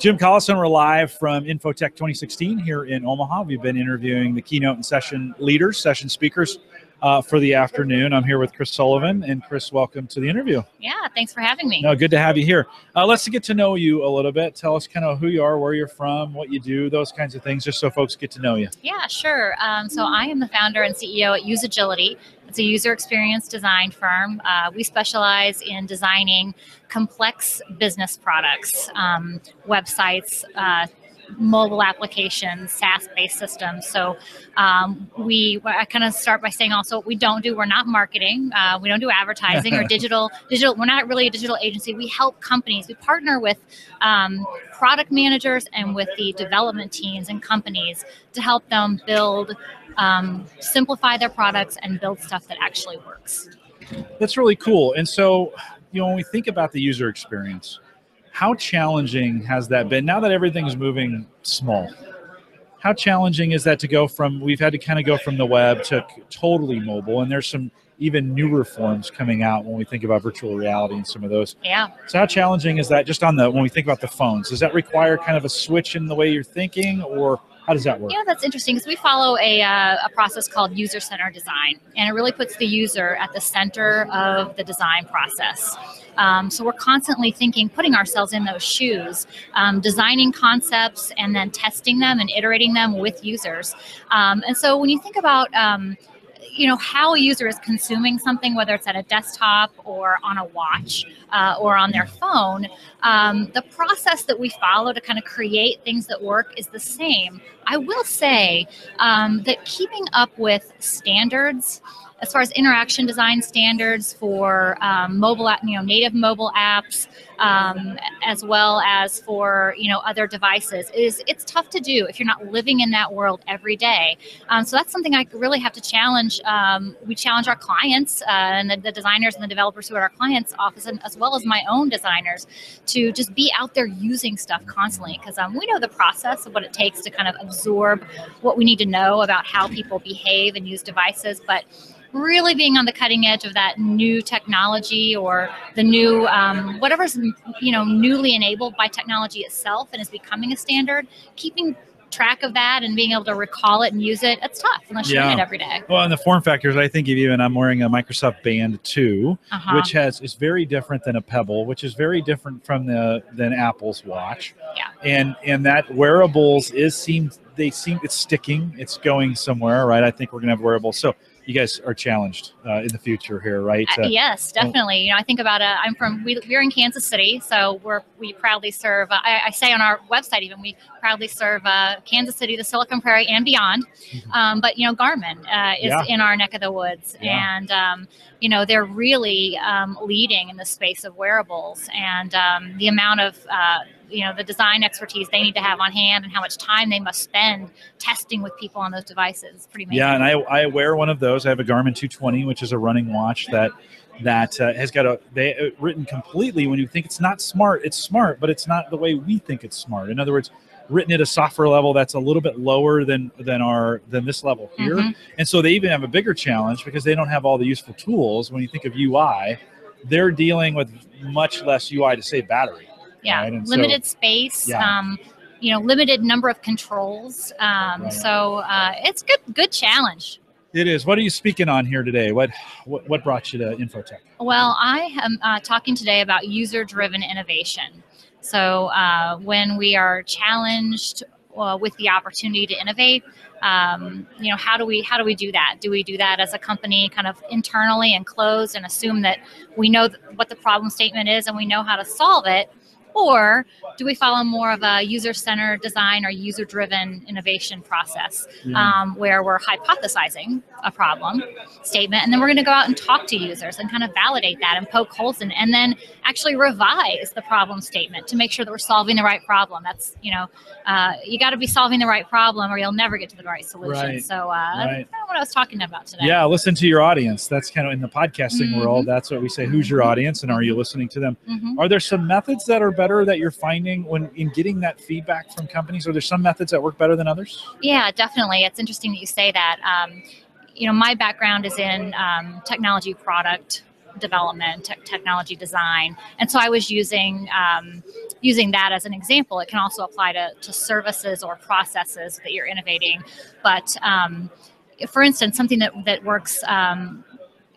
Jim Collison, we're live from Infotec 2016 here in Omaha. We've been interviewing the keynote and session leaders, session speakers uh, for the afternoon. I'm here with Chris Sullivan, and Chris, welcome to the interview. Yeah, thanks for having me. No, good to have you here. Uh, let's get to know you a little bit. Tell us kind of who you are, where you're from, what you do, those kinds of things, just so folks get to know you. Yeah, sure. Um, so I am the founder and CEO at Usagility. It's a user experience design firm. Uh, we specialize in designing complex business products, um, websites, uh, mobile applications, SaaS-based systems. So um, we, I kind of start by saying also what we don't do. We're not marketing. Uh, we don't do advertising or digital. Digital. We're not really a digital agency. We help companies. We partner with um, product managers and with the development teams and companies to help them build, um, simplify their products and build stuff that actually works. That's really cool. And so, you know, when we think about the user experience, how challenging has that been now that everything's moving small? How challenging is that to go from, we've had to kind of go from the web to totally mobile, and there's some even newer forms coming out when we think about virtual reality and some of those. Yeah. So how challenging is that just on the, when we think about the phones, does that require kind of a switch in the way you're thinking or how does that work? Yeah, that's interesting because we follow a, uh, a process called user-centered design, and it really puts the user at the center of the design process. Um, so we're constantly thinking, putting ourselves in those shoes, um, designing concepts and then testing them and iterating them with users. Um, and so when you think about um, you know how a user is consuming something, whether it's at a desktop or on a watch uh, or on their phone, um, the process that we follow to kind of create things that work is the same. I will say um, that keeping up with standards as far as interaction design standards for um, mobile, you know, native mobile apps, um, as well as for you know other devices, is it's tough to do if you're not living in that world every day. Um, so that's something I really have to challenge. Um, we challenge our clients uh, and the, the, designers and the developers who are our clients' office, and as well as my own designers, to just be out there using stuff constantly because um, we know the process of what it takes to kind of absorb what we need to know about how people behave and use devices, but really being on the cutting edge of that new technology or the new um, whatever's you know newly enabled by technology itself and is becoming a standard keeping track of that and being able to recall it and use it, it's tough unless you're yeah. in it every day. Well, and the form factors, I think of you, and I'm wearing a Microsoft Band 2, uh-huh. which has is very different than a Pebble, which is very different from the than Apple's watch. Yeah. And and that wearables is seems they seem it's sticking, it's going somewhere, right? I think we're gonna have wearables. So you guys are challenged uh, in the future here, right? Uh, yes, oh. definitely. You know, I think about it. I'm from we, we're in Kansas City, so we're we proudly serve. Uh, I, I, say on our website even we proudly serve uh, Kansas City, the Silicon Prairie, and beyond. Mm-hmm. Um, but you know, Garmin uh, is yeah. in our neck of the woods, yeah. and um, you know they're really um, leading in the space of wearables, and um, the amount of uh, you know the design expertise they need to have on hand and how much time they must spend testing with people on those devices. Pretty amazing. Yeah, and I, I wear one of those. I have a Garmin 220, which is a running watch that that uh, has got a they uh, written completely. When you think it's not smart, it's smart, but it's not the way we think it's smart. In other words, written at a software level that's a little bit lower than than our than this level here. Mm-hmm. And so they even have a bigger challenge because they don't have all the useful tools. When you think of UI, they're dealing with much less UI to save battery. Yeah, right? limited so, space. Yeah. Um, you know, limited number of controls. Um, right. So uh, it's good, good challenge. It is. What are you speaking on here today? What what, what brought you to Infotec? Well, I am uh, talking today about user-driven innovation. So uh, when we are challenged uh, with the opportunity to innovate, um, you know, how do we how do we do that? Do we do that as a company, kind of internally and closed, and assume that we know th- what the problem statement is and we know how to solve it? Or do we follow more of a user centered design or user driven innovation process mm. um, where we're hypothesizing a problem statement and then we're going to go out and talk to users and kind of validate that and poke holes in it and then actually revise the problem statement to make sure that we're solving the right problem? That's, you know, uh, you got to be solving the right problem or you'll never get to the right solution. Right. So uh, right. that's kind of what I was talking about today. Yeah, listen to your audience. That's kind of in the podcasting mm-hmm. world. That's what we say. Who's your audience and are you listening to them? Mm-hmm. Are there some methods that are better that you're finding when in getting that feedback from companies? Are there some methods that work better than others? Yeah, definitely. It's interesting that you say that. Um, you know, my background is in um, technology product development, te- technology design, and so I was using um, using that as an example. It can also apply to, to services or processes that you're innovating. But um, for instance, something that that works um,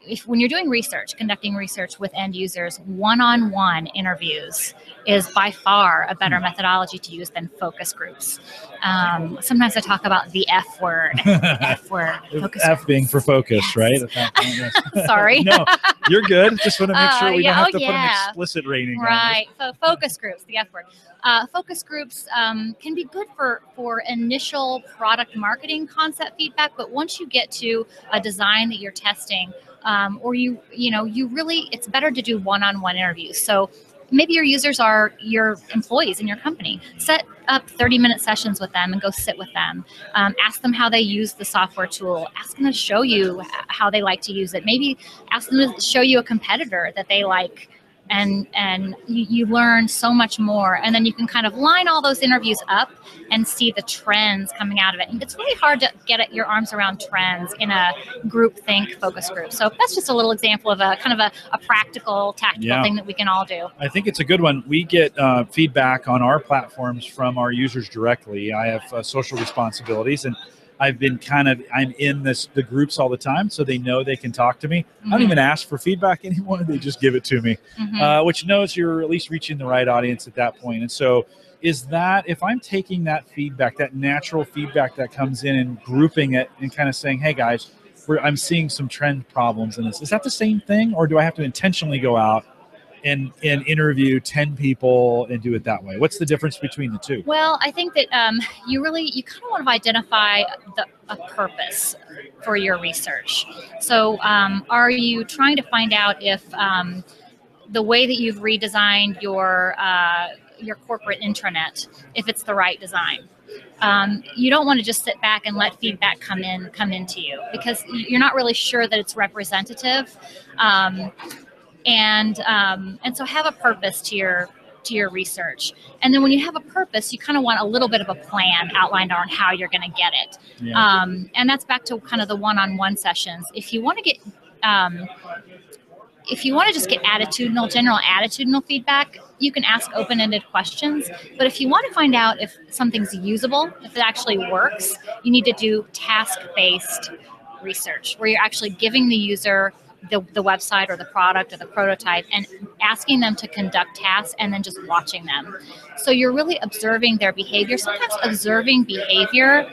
if when you're doing research, conducting research with end users, one-on-one interviews is by far a better methodology to use than focus groups. Um, sometimes I talk about the F word. F word. Focus F groups. being for focus, Yes. right? At that point, yes. Sorry. no, you're good. Just want to make sure Uh, we yeah, don't have oh, to put an explicit rating. on Right. Fo- focus groups, the F word. Uh, focus groups um, can be good for for initial product marketing concept feedback, but once you get to a design that you're testing, um, or you you know you really it's better to do one-on-one interviews. So maybe your users are your employees in your company. Set up 30 minute sessions with them and go sit with them. Um, ask them how they use the software tool. Ask them to show you how they like to use it. Maybe ask them to show you a competitor that they like and and you, you learn so much more and then you can kind of line all those interviews up and see the trends coming out of it and it's really hard to get at your arms around trends in a group think focus group so that's just a little example of a kind of a, a practical tactical Yeah. thing that we can all do I think it's a good one. We get uh, feedback on our platforms from our users directly. I have uh, social responsibilities, and I've been kind of I'm in this the groups all the time, so they know they can talk to me. I don't Mhm. even ask for feedback anymore; they just give it to me, Mhm. uh, which knows you're at least reaching the right audience at that point. And so, is that if I'm taking that feedback, that natural feedback that comes in, and grouping it and kind of saying, "Hey guys." We're, I'm seeing some trend problems in this. Is that the same thing, or do I have to intentionally go out and and interview 10 people and do it that way what's the difference between the two Well, I think that um, you really you kind of want to identify the, a purpose for your research. So, um, are you trying to find out if um, the way that you've redesigned your uh, your corporate intranet, if it's the right design? Um, you don't want to just sit back and let feedback come in come into you because you're not really sure that it's representative. Um, and um, and so have a purpose to your to your research. And then when you have a purpose you kind of want a little bit of a plan outlined on how you're going to get it. Yeah. um, and that's back to kind of the one-on-one sessions. If you want to get um, if you want to just get attitudinal general attitudinal feedback you can ask open-ended questions. But if you want to find out if something's usable if it actually works you need to do task-based research where you're actually giving the user the, the website or the product or the prototype and asking them to conduct tasks and then just watching them. So you're really observing their behavior. Sometimes observing behavior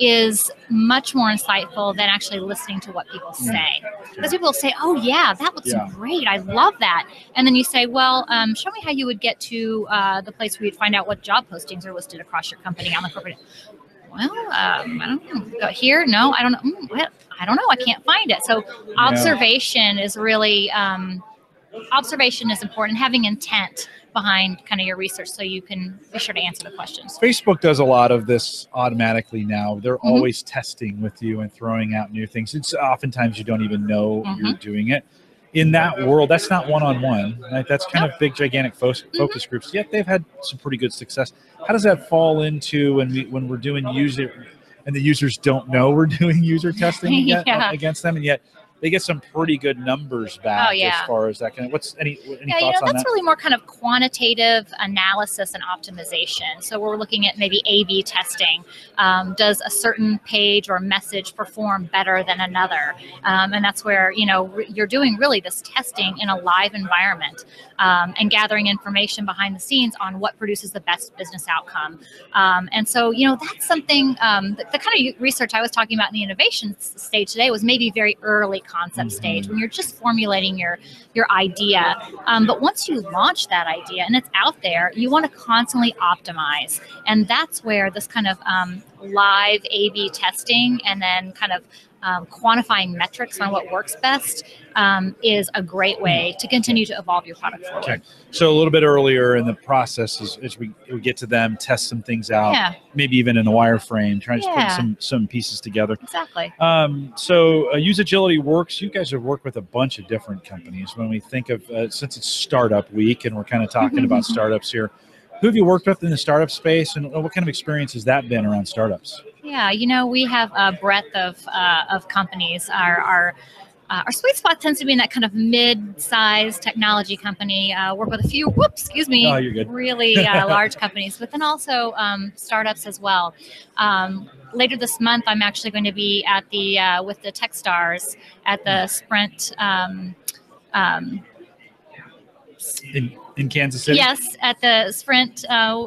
is much more insightful than actually listening to what people say. Because people will say, "Oh yeah, that looks Yeah. great. I love that," and then you say, "Well, um, show me how you would get to uh, the place where you'd find out what job postings are listed across your company on the corporate." Well, um, I don't know. Here, no, I don't know. Mm, well, I don't know. I can't find it. So observation is really um, observation is important. Having intent behind kind of your research, so you can be sure to answer the questions. facebook does a lot of this automatically now they're Mhm. always testing with you and throwing out new things it's oftentimes you don't even know Mm-hmm. you're doing it in that world that's not one-on-one right that's kind of big gigantic fo- Mm-hmm. focus groups yet they've had some pretty good success how does that fall into when we when we're doing user and the users don't know we're doing user testing against, Yeah. against them and yet they get some pretty good numbers back Oh, yeah. as far as that kind of what's any any Yeah, you know, thoughts on that's that really more kind of quantitative analysis and optimization. So we're looking at maybe A/B testing. Um, does a certain page or message perform better than another? Um, and that's where you know re- you're doing really this testing in a live environment um, and gathering information behind the scenes on what produces the best business outcome. Um, and so you know that's something um, the, the kind of research I was talking about in the innovation stage today was maybe very early concept stage when you're just formulating your your idea. Um, but once you launch that idea and it's out there, you want to constantly optimize. And that's where this kind of um, live A B testing and then kind of um, quantifying metrics on what works best um, is a great way to continue to evolve your product forward. Okay. So a little bit earlier in the process, as, as we, we get to them, test some things out, Yeah, maybe even in the wireframe, trying to put some some pieces together. exactly. Um, so uh, Usagility Works. You guys have worked with a bunch of different companies. When we think of uh, since it's Startup Week and we're kind of talking about startups here, who have you worked with in the startup space, and what kind of experience has that been around startups? Yeah, you know, we have a breadth of, uh, of companies. Our, our uh, our sweet spot tends to be in that kind of mid-sized technology company. Uh, work with a few, whoops, excuse me, Oh, you're good. really uh, large companies, but then also um, startups as well. Um, later this month, I'm actually going to be at the uh, with the TechStars at the Sprint. Um, um, In, in Kansas City? yes, at the Sprint. Uh,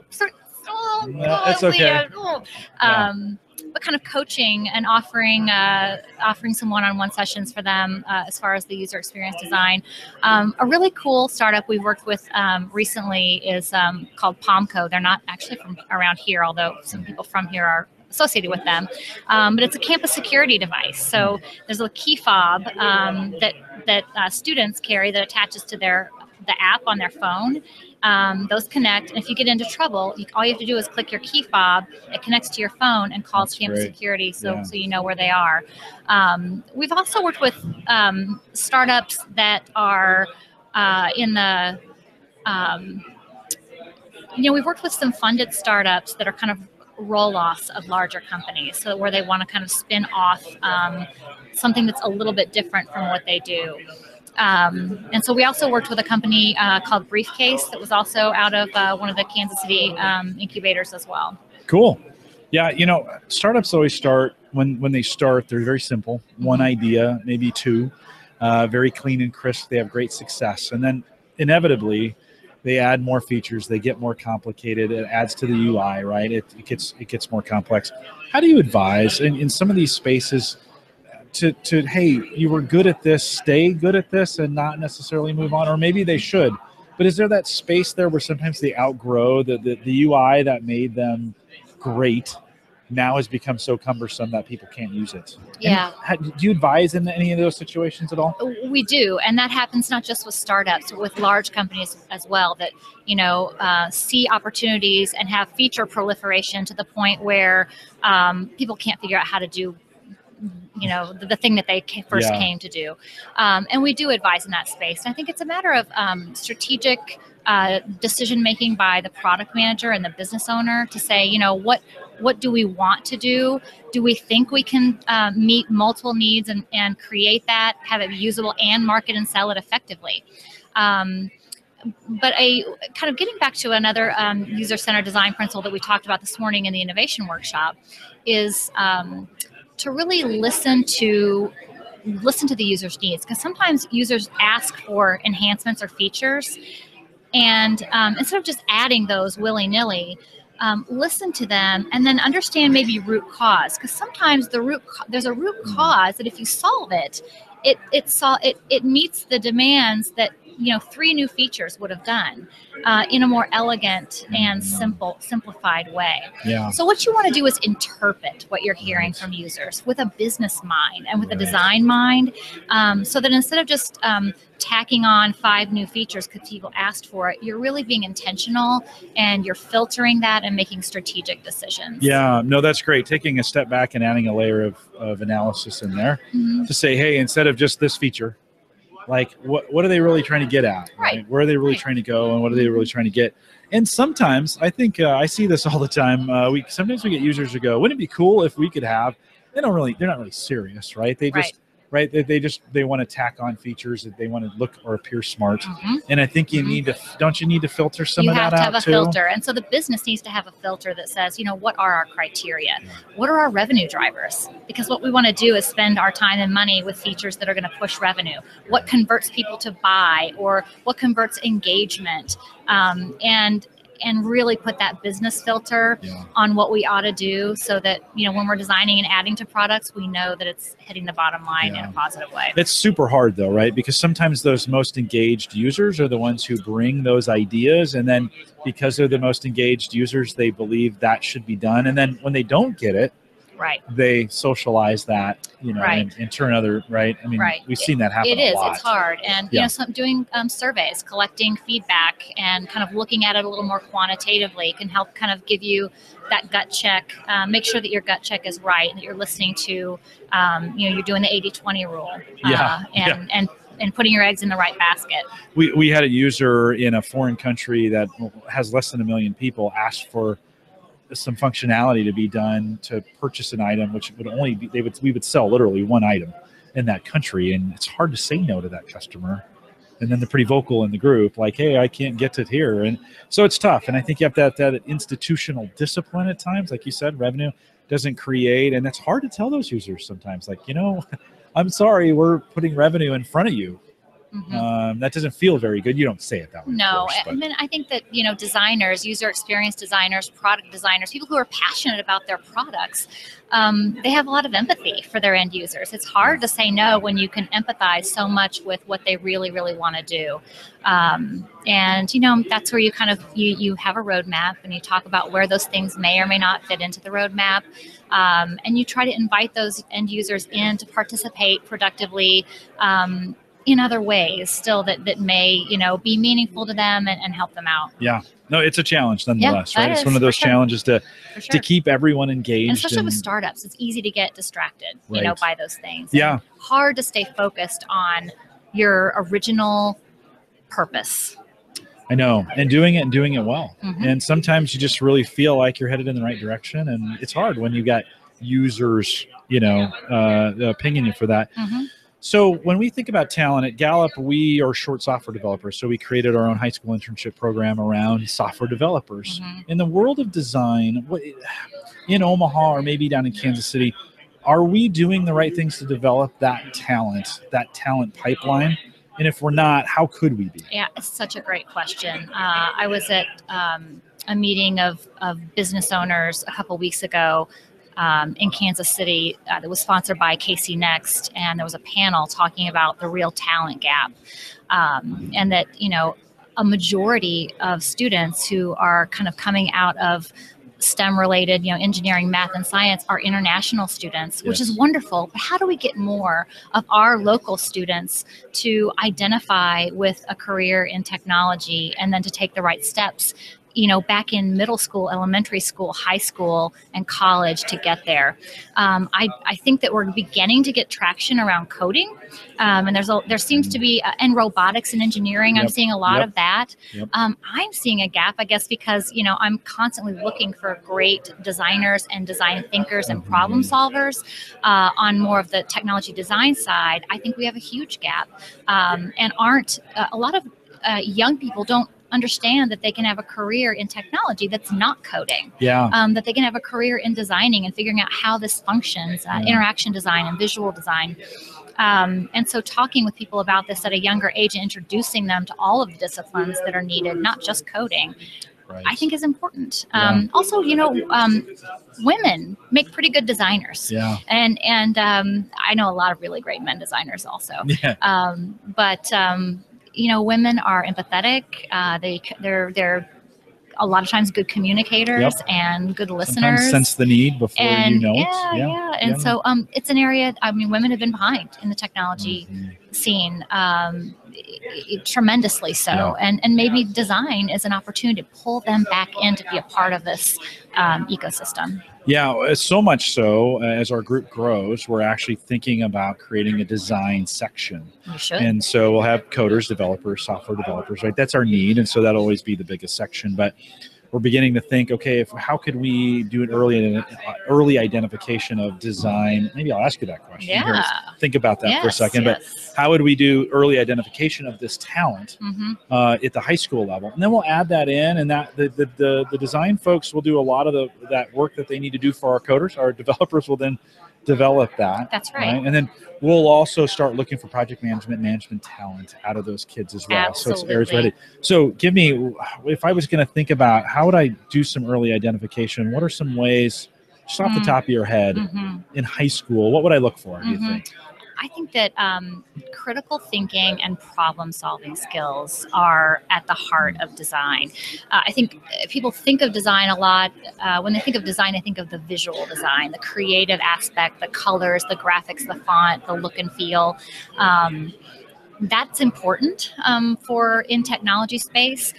oh, Yeah, that's oh, okay. Oh. Um, but kind of coaching and offering uh, offering some one-on-one sessions for them uh, as far as the user experience design. Um, a really cool startup we worked with um, recently is um, called Palmco. They're not actually from around here, although some people from here are associated with them. Um, but it's a campus security device. So there's a key fob um, that that uh, students carry that attaches to their the app on their phone. Um, those connect, and if you get into trouble, you, all you have to do is click your key fob. It connects to your phone and calls That's campus great. security, so Yeah. so you know where they are. Um, we've also worked with um, startups that are uh, in the um, you know, we've worked with some funded startups that are kind of roll-offs of larger companies, so where they want to kind of spin off um, something that's a little bit different from what they do. Um, and so we also worked with a company uh, called Briefcase that was also out of uh, one of the Kansas City um, incubators as well. Cool. Yeah, you know, startups always start when when they start. They're very simple. One idea, maybe two, uh, very clean and crisp. They have great success, and then inevitably, they add more features. They get more complicated. It adds to the UI, right? It, it gets it gets more complex. How do you advise in, in some of these spaces? To, to hey you were good at this stay good at this and not necessarily move on or maybe they should but is there that space there where sometimes they outgrow the, the, the ui that made them great now has become so cumbersome that people can't use it. Yeah. how- do you advise in any of those situations at all? We do, and that happens not just with startups, but with large companies as well. That you know uh, see opportunities and have feature proliferation to the point where um, people can't figure out how to do, you know, the, the thing that they ca- first Yeah. came to do. Um, and we do advise in that space. And I think it's a matter of um, strategic uh, decision making by the product manager and the business owner to say, you know, what what do we want to do? Do we think we can uh, meet multiple needs and, and create that, have it usable, and market and sell it effectively? Um, but a kind of getting back to another um, user-centered design principle that we talked about this morning in the innovation workshop is um, to really listen to listen to the user's needs because sometimes users ask for enhancements or features and um, instead of just adding those willy-nilly um, listen to them and then understand maybe root cause because sometimes the root there's a root cause that if you solve it it it sol- it, it meets the demands that you know three new features would have done uh, in a more elegant and simple simplified way Yeah. so what you want to do is interpret what you're hearing from users with a business mind and with a design mind, um, so that instead of just um, tacking on five new features because people asked for it, you're really being intentional and you're filtering that and making strategic decisions. Yeah, no, that's great. Taking a step back and adding a layer of, of analysis in there Mhm. to say, hey, instead of just this feature, like what what are they really trying to get at? Right. Where are they really Right. trying to go, and what are they really trying to get? And sometimes I think uh, I see this all the time. Uh, we sometimes we get users who go, "Wouldn't it be cool if we could have?" They don't really. They're not really serious, right? They just right. They, they just they want to tack on features that they want to look or appear smart. Mhm. And I think you Mhm. need to. Don't you need to filter some you of have that to out have a too? filter and so the business needs to have a filter that says you know what are our criteria what are our revenue drivers because what we want to do is spend our time and money with features that are going to push revenue what converts people to buy or what converts engagement um, and and really put that business filter Yeah. on what we ought to do so that you know when we're designing and adding to products we know that it's hitting the bottom line in a positive way It's super hard though, right? Because sometimes those most engaged users are the ones who bring those ideas, and then because they're the most engaged users, they believe that should be done. And then when they don't get it, right they socialize that, you know, Right. and, and turn other right. I mean, Right. we've seen that happen. It a lot. It's It's hard, and you know, some doing um, surveys, collecting feedback, and kind of looking at it a little more quantitatively can help kind of give you that gut check. Um, make sure that your gut check is right, and that you're listening to, um, you know, you're doing the 80-20 rule, uh, Yeah, and and and putting your eggs in the right basket. we, we had a user in a foreign country that has less than a million people ask for some functionality to be done to purchase an item which would only be they would we would sell literally one item in that country, and it's hard to say no to that customer. And then they're pretty vocal in the group, like, "Hey, I can't get it here," and so it's tough. And I think you have that that institutional discipline at times, like you said, revenue doesn't create, and that's hard to tell those users sometimes. Like, you know, I'm sorry, we're putting revenue in front of you. Mhm. Um, that doesn't feel very good. You don't say it that way. No, course, I mean, I think that you know, designers, user experience designers, product designers, people who are passionate about their products, um, they have a lot of empathy for their end users. It's hard to say no when you can empathize so much with what they really, really want to do. Um, and you know, that's where you kind of you you have a roadmap and you talk about where those things may or may not fit into the roadmap. Um, and you try to invite those end users in to participate productively um, in other ways still that, that may you know be meaningful to them and, and help them out yeah, no, it's a challenge nonetheless, that right? It's is, one of those sure. challenges to sure to keep everyone engaged. and especially with startups it's easy to get distracted you know by those things Yeah. And hard to stay focused on your original purpose I know, and doing it and doing it well. Mhm. And sometimes you just really feel like you're headed in the right direction, and it's hard when you got users, you know, uh, opinion you for that. Mhm. So when we think about talent at Gallup, we are short software developers. So we created our own high school internship program around software developers. Mhm. In the world of design, in Omaha or maybe down in Kansas City, are we doing the right things to develop that talent, that talent pipeline? And if we're not, how could we be? Yeah, it's such a great question. Uh, I was at um, a meeting of, of business owners a couple weeks ago um, in Kansas City uh, that was sponsored by KC Next, and there was a panel talking about the real talent gap, um, and that you know a majority of students who are kind of coming out of STEM related, you know, engineering, math, and science are international students, which is wonderful. But how do we get more of our local students to identify with a career in technology and then to take the right steps? You know, back in middle school, elementary school, high school, and college to get there. Um, I, I think that we're beginning to get traction around coding, um, and there's a there seems to be uh, and robotics and engineering. I'm seeing a lot Yep. of that. Yep. Um, I'm seeing a gap, I guess, because you know I'm constantly looking for great designers and design thinkers and Mhm. problem solvers uh, on more of the technology design side. I think we have a huge gap, um, and aren't uh, a lot of uh, young people don't understand that they can have a career in technology that's not coding Yeah. um, that they can have a career in designing and figuring out how this functions, uh, Yeah. interaction design and visual design. Um, and so, talking with people about this at a younger age and introducing them to all of the disciplines that are needed, not just coding, Right. I think is important. Um, Also, you know, um, women make pretty good designers, Yeah. and and um, I know a lot of really great men designers also. Yeah. Um, but um, you know, women are empathetic. Uh, they they're they're a lot of times good communicators and good listeners. Sometimes sense the need before and you know yeah, it. yeah, yeah. And Yeah. so um, it's an area. I mean, women have been behind in the technology Mhm. scene, um, tremendously so. Yeah. And and maybe design is an opportunity to pull them back in to be a part of this um, ecosystem. Yeah, uh, so much so uh, as our group grows, we're actually thinking about creating a design section. And so we'll have coders, developers, software developers, right? That's our need. And so that'll always be the biggest section. But we're beginning to think, okay, if, how could we do an early early identification of design? Maybe I'll ask you that question. Here, yeah. Think about that for a Yes, second. But how would we do early identification of this talent hmm uh, at the high school level, and then we'll add that in, and that the, the the the design folks will do a lot of the that work that they need to do for our coders. Our developers will then develop that, That's right. and then we'll also start looking for project management, management talent out of those kids as well. Absolutely. So it's areas ready. So give me, if I was going to think about how would I do some early identification? What are some ways, just off the Mm. top of your head, hmm in high school? What would I look for? Do you Mhm. think? I think that um, critical thinking and problem solving skills are at the heart of design. Uh, I think uh, people think of design a lot. Uh, when they think of design, they think of the visual design, the creative aspect, the colors, the graphics, the font, the look and feel. Um, that's important um, for in technology space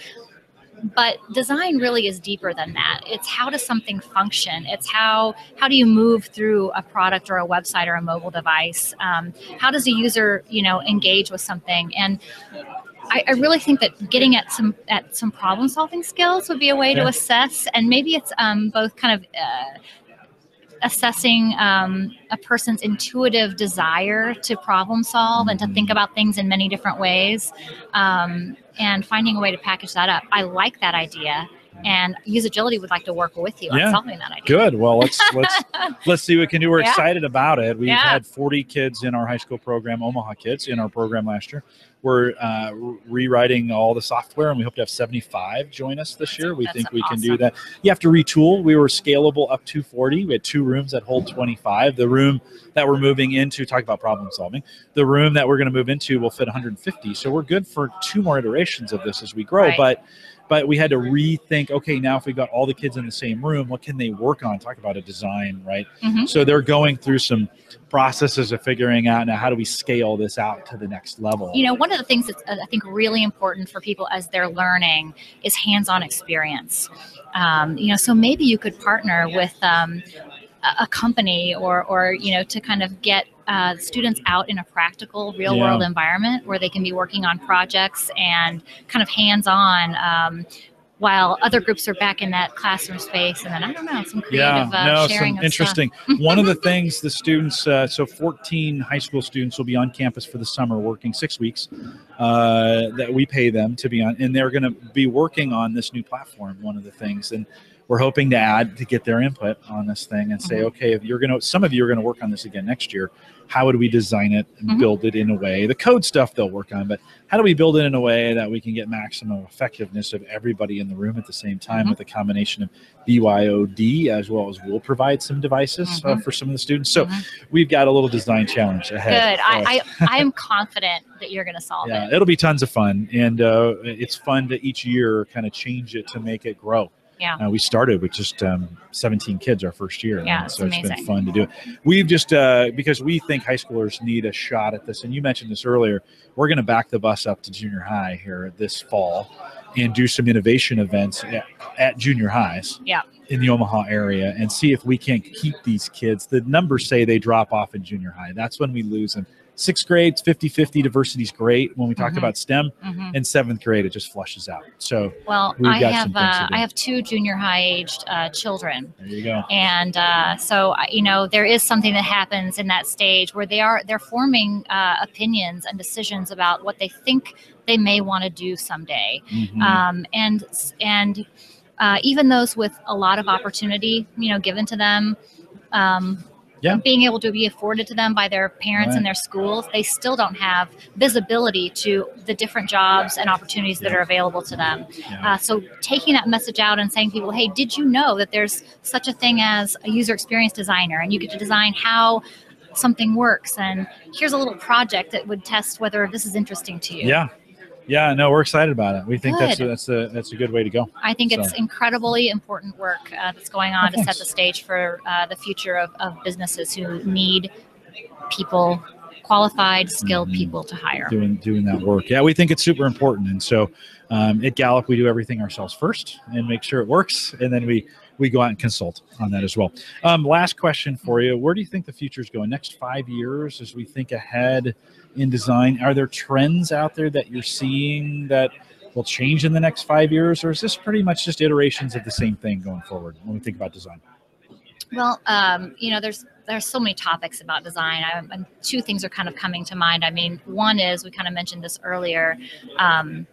but design really is deeper than that. It's how does something function? It's how how do you move through a product or a website or a mobile device? Um, how does a user you know engage with something? And I, I really think that getting at some at some problem solving skills would be a way to assess and maybe it's um, both kind of uh, assessing um, a person's intuitive desire to problem solve and to think Mhm. about things in many different ways. Um, and finding a way to package that up. I like that idea. And Usagility would like to work with you Yeah. on solving that idea. Good. Well, let's let's let's see what we can do. We're Yeah. excited about it. We've Yeah. had 40 kids in our high school program, Omaha kids, in our program last year. We're uh, rewriting all the software, and we hope to have 75 join us this year. We That's think we can do that. You have to retool. We were scalable up to 40. We had two rooms that hold 25. The room that we're moving into, talk about problem solving. The room that we're going to move into will fit 150. So we're good for two more iterations of this as we grow. Right. But but we had to rethink okay now if we've got all the kids in the same room what can they work on talk about a design right Mhm. so they're going through some processes of figuring out now how do we scale this out to the next level You know, one of the things that's uh, I think really important for people as they're learning is hands-on experience. Um, you know, so maybe you could partner with um, a, company or, or you know, to kind of get uh, students out in a practical, real-world environment where they can be working on projects and kind of hands-on. Um, while other groups are back in that classroom space, and then I don't know some yeah. creative uh, no sharing some interesting. One of the things the students uh, so 14 high school students will be on campus for the summer working six weeks uh, that we pay them to be on and they're going to be working on this new platform one of the things. And we're hoping to add to get their input on this thing and say Mhm. okay if you're going to some of you are going to work on this again next year how would we design it and Mhm. build it in a way the code stuff they'll work on but how do we build it in a way that we can get maximum effectiveness of everybody in the room at the same time Mhm. with a combination of BYOD as well as we'll provide some devices uh, Mhm. for some of the students. So Mhm. we've got a little design challenge ahead. Good. I, I, I am confident that you're going to solve yeah, it. it'll be tons of fun, and uh, it's fun to each year kind of change it to make it grow. Yeah. Uh, we started with just um, 17 kids our first year. Yeah, and it's so it's been fun to do it. We've just uh, because we think high schoolers need a shot at this, and you mentioned this earlier. We're going to back the bus up to junior high here this fall, and do some innovation events at, at junior highs. Yeah. In the Omaha area, and see if we can't keep these kids. The numbers say they drop off in junior high. That's when we lose them. Sixth grade, 50 50 diversity is great when we talk Mhm. about STEM. Mhm. In seventh grade, it just flushes out. So Well, I have some things to uh. I have two junior high aged uh, children, there you go. and uh, so you know there is something that happens in that stage where they are they're forming uh, opinions and decisions about what they think they may want to do someday, Mhm. um, and and uh, even those with a lot of opportunity, you know, given to them. Um, Yeah. Being able to be afforded to them by their parents Right. and their schools, they still don't have visibility to the different jobs and opportunities that Yeah. are available to them. Yeah. Uh, so taking that message out and saying people, hey, did you know that there's such a thing as a user experience designer and you get to design how something works and here's a little project that would test whether this is interesting to you. Yeah, yeah. No, we're excited about it. We think that's a, Good. that's a that's a good way to go. I think it's incredibly important work uh, that's going on Oh, to set the stage for uh, the future of, of businesses who need people, qualified, skilled Mhm. people to hire. Doing doing that work. Yeah, we think it's super important. And so um, at Gallup, we do everything ourselves first and make sure it works, and then we we go out and consult on that as well. Um, last question for you: Where do you think the future is going? Next five years, as we think ahead in design, are there trends out there that you're seeing that will change in the next five years, or is this pretty much just iterations of the same thing going forward when we think about design? Well, um, you know, there's there's so many topics about design. I, and two things are kind of coming to mind. I mean, one is we kind of mentioned this earlier. Um,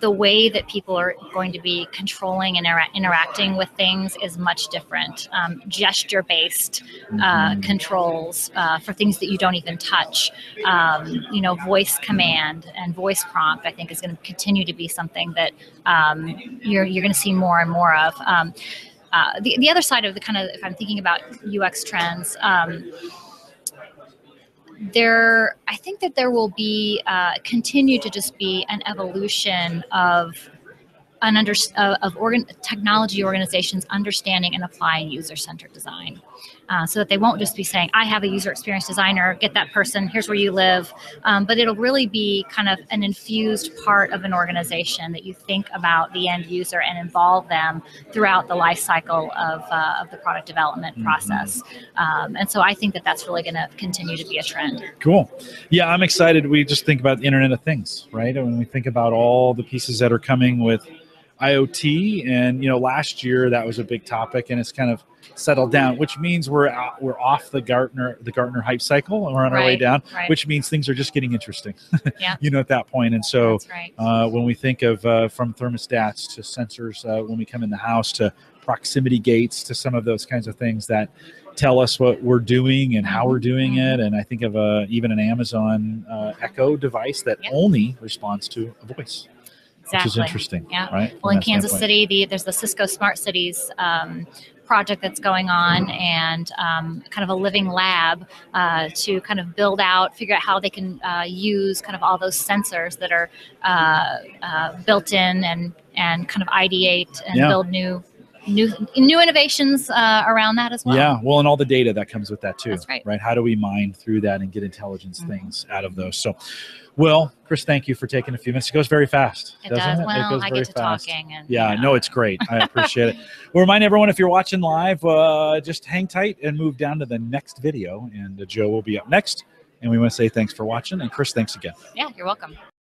the way that people are going to be controlling and intera- interacting with things is much different. Um, gesture based uh, Mhm. controls uh, for things that you don't even touch. Um, you know, voice command and voice prompt, I think, is going to continue to be something that um, you're, you're going to see more and more of. Um, uh, the, the other side of the kind of, if I'm thinking about UX trends, um, there, I think that there will be, uh, continue to just be an evolution of an under, uh, of organ, technology organizations understanding and applying user-centered design. Uh, so that they won't just be saying, I have a user experience designer, get that person, here's where you live. Um, but it'll really be kind of an infused part of an organization that you think about the end user and involve them throughout the life cycle of, uh, of the product development Mhm. process. Um, and so I think that that's really going to continue to be a trend. Cool. Yeah, I'm excited. We just think about the Internet of Things, right? And when we think about all the pieces that are coming with IoT, and you know, last year that was a big topic, and it's kind of settled down, which means we're out, we're off the Gartner the Gartner hype cycle, and we're on our way down, right. which means things are just getting interesting. Yeah. you know, at that point, and so right. uh, when we think of uh, from thermostats to sensors uh, when we come in the house to proximity gates to some of those kinds of things that tell us what we're doing and how we're doing Mhm. it and i think of uh, even an amazon uh, echo device that Yep. only responds to a voice which is interesting Yeah. right Well, in Kansas standpoint. City, the, there's the Cisco Smart Cities um, project that's going on, and um, kind of a living lab uh, to kind of build out, figure out how they can uh, use kind of all those sensors that are uh, uh, built in, and and kind of ideate and Yeah. build new new new innovations uh, around that as well. yeah well and all the data that comes with that too That's right. how do we mine through that and get intelligence Mhm. things out of those so well chris thank you for taking a few minutes it goes very fast It doesn't does. it? Well, goes I very get to fast. talking, and Yeah, you no, know. it's great. I appreciate it. We'll remind everyone if you're watching live, uh, just hang tight and move down to the next video, and uh, Joe will be up next. And we want to say thanks for watching, and Chris, thanks again. yeah, you're welcome.